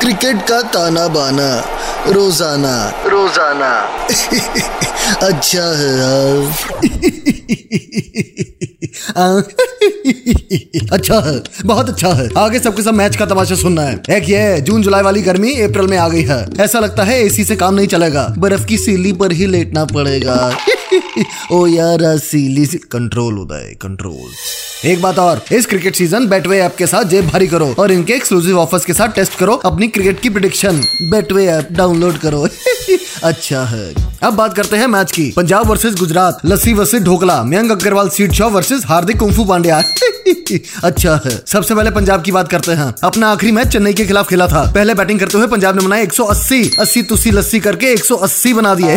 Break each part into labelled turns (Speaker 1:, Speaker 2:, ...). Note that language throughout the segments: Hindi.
Speaker 1: क्रिकेट का ताना बाना रोज़ाना। रोज़ाना। अच्छा है यार। अच्छा है बहुत अच्छा है। आगे सबके सब मैच का तमाशा सुनना है। एक ये जून जुलाई वाली गर्मी अप्रैल में आ गई है। ऐसा लगता है एसी से काम नहीं चलेगा। बर्फ़ की सीली पर ही लेटना पड़ेगा। ओ यार, सीली सी कंट्रोल उदय कंट्रोल एक बात और, इस क्रिकेट सीज़न बेटवे ऐप के साथ जेब भारी करो और इनके एक्सक्लूसिव ऑफर्स के साथ टेस्ट करो अपनी क्रिकेट की प्रिडिक्शन बेटवे ऐप डाउनलोड करो। अच्छा है। अब बात करते हैं मैच की। Punjab versus Gujarat, lassi versus dhokla, Mayank Agarwal seat Shaw versus Hardik kung fu Pandya. अच्छा है। सबसे पहले पंजाब की बात करते हैं। अपना आखिरी मैच चेन्नई के खिलाफ खेला था। पहले बैटिंग करते हुए पंजाब ने बनाए 180 अस्सी तुस्सी लस्सी करके 180 बना दिए।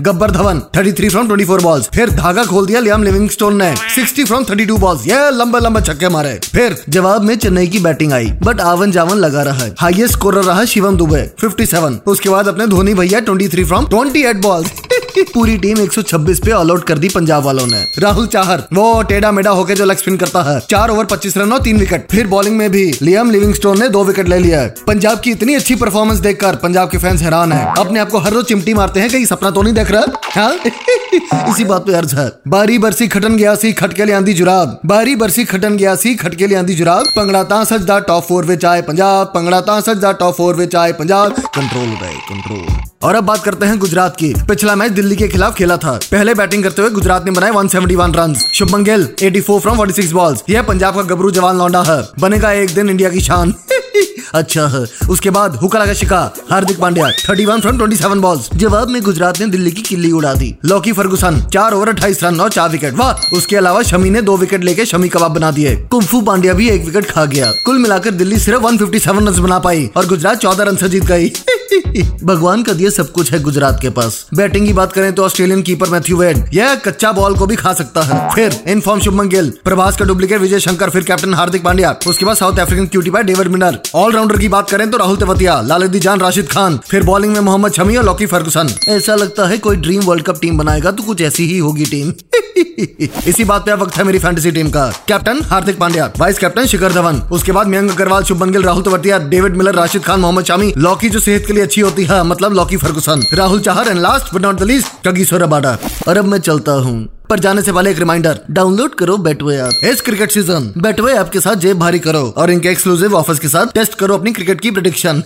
Speaker 1: गब्बर धवन 33 फ्रॉम 24 बॉल्स फिर धागा खोल दिया, लियाम लिविंगस्टोन ने 60 फ्रॉम 32 बॉल्स ये लंबे लंबे छक्के मारे। फिर जवाब में चेन्नई की बैटिंग आई बट आवन जावन लगा रहा है। हाईएस्ट स्कोरर रहा शिवम दुबे 57 उसके बाद अपने धोनी भैया 23 फ्रॉम 28 बॉल्स पूरी टीम 126 पे ऑल आउट कर दी पंजाब वालों ने। राहुल चाहर, वो टेढ़ा मेढ़ा होकर जो लेग स्पिन करता है। चार ओवर 25 रन और तीन विकेट फिर बॉलिंग में भी लियम लिविंगस्टोन ने दो विकेट ले लिया पंजाब की इतनी अच्छी परफॉर्मेंस देखकर पंजाब के फैंस हैरान है। अपने आप को हर रोज चिमटी मारते हैं कहीं सपना तो नहीं देख रहा? हाँ? इसी बात पे अर्ज़ है। बारी बरसी खटन गया सी, खटके ले आंदी जुराब। बारी बरसी खटन गया सी, खटके ले आंदी जुराब। पंगड़ा ता सजदा टॉप फोर विच आए पंजाब। पंगड़ा ता सजदा टॉप फोर विच आए पंजाब। कंट्रोल रहे कंट्रोल और अब बात करते हैं गुजरात की। पिछला मैच दिल्ली के खिलाफ खेला था। पहले बैटिंग करते हुए गुजरात ने बनाए 171 run Shubman Gill 84 from 46 balls यह पंजाब का गबरू जवान लौंडा है। बनेगा एक दिन इंडिया की शान। अच्छा है। उसके बाद हुआ लगा शिका, हार्दिक पांड्या 31 फ्रॉम 27 बॉल्स जवाब में गुजरात ने दिल्ली की किल्ली उड़ा दी। लॉकी फर्गुसन, चार ओवर अट्ठाईस रन और चार विकेट वाह! उसके अलावा शमी ने दो विकेट लेके शमी कबाब बना दिए। कुंफू पांड्या भी एक विकेट खा गया। कुल मिलाकर दिल्ली सिर्फ़ 157 रन बना पाई और गुजरात चौदह रन से जीत गई। भगवान का दिया सब कुछ है गुजरात के पास। बैटिंग की बात करें तो ऑस्ट्रेलियन कीपर मैथ्यू वेड। यह कच्चा बॉल को भी खा सकता है। फिर इनफॉर्म शुभमन गिल, प्रभास का डुप्लीकेट विजय शंकर, फिर कैप्टन हार्दिक पांड्या, उसके बाद South African cutie pie David Miller. Allrounder की बात करें तो राहुल तेवतिया लालदी जान, राशिद खान, फिर बॉलिंग में मोहम्मद शमी और लॉकी फर्गुसन। ऐसा लगता है कोई ड्रीम वर्ल्ड कप टीम बनाएगा तो कुछ ऐसी ही होगी टीम इसी बात पे अब वक्त है मेरी फैंटेसी टीम का। Captain Hardik Pandya vice captain Shikhar Dhawan, उसके बाद Mayank Agarwal Shubman Gill Rahul Tewatia David Miller Rashid Khan, Mohammed Shami Lockie जो सेहत के लिए अच्छी होती है मतलब Lockie Ferguson Rahul Chahar and last but not the least Kagiso Rabada और अब मैं चलता हूँ। पर जाने से पहले एक रिमाइंडर डाउनलोड करो बेटवे ऐप इस क्रिकेट सीज़न बेटवे ऐप के साथ जेब भारी करो, और इनके एक्सक्लूसिव ऑफर्स के साथ टेस्ट करो अपनी क्रिकेट की प्रिडिक्शन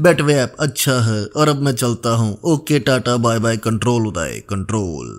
Speaker 1: बेटवे ऐप अच्छा है। और अब मैं चलता हूँ। Okay tata bye bye control Uday control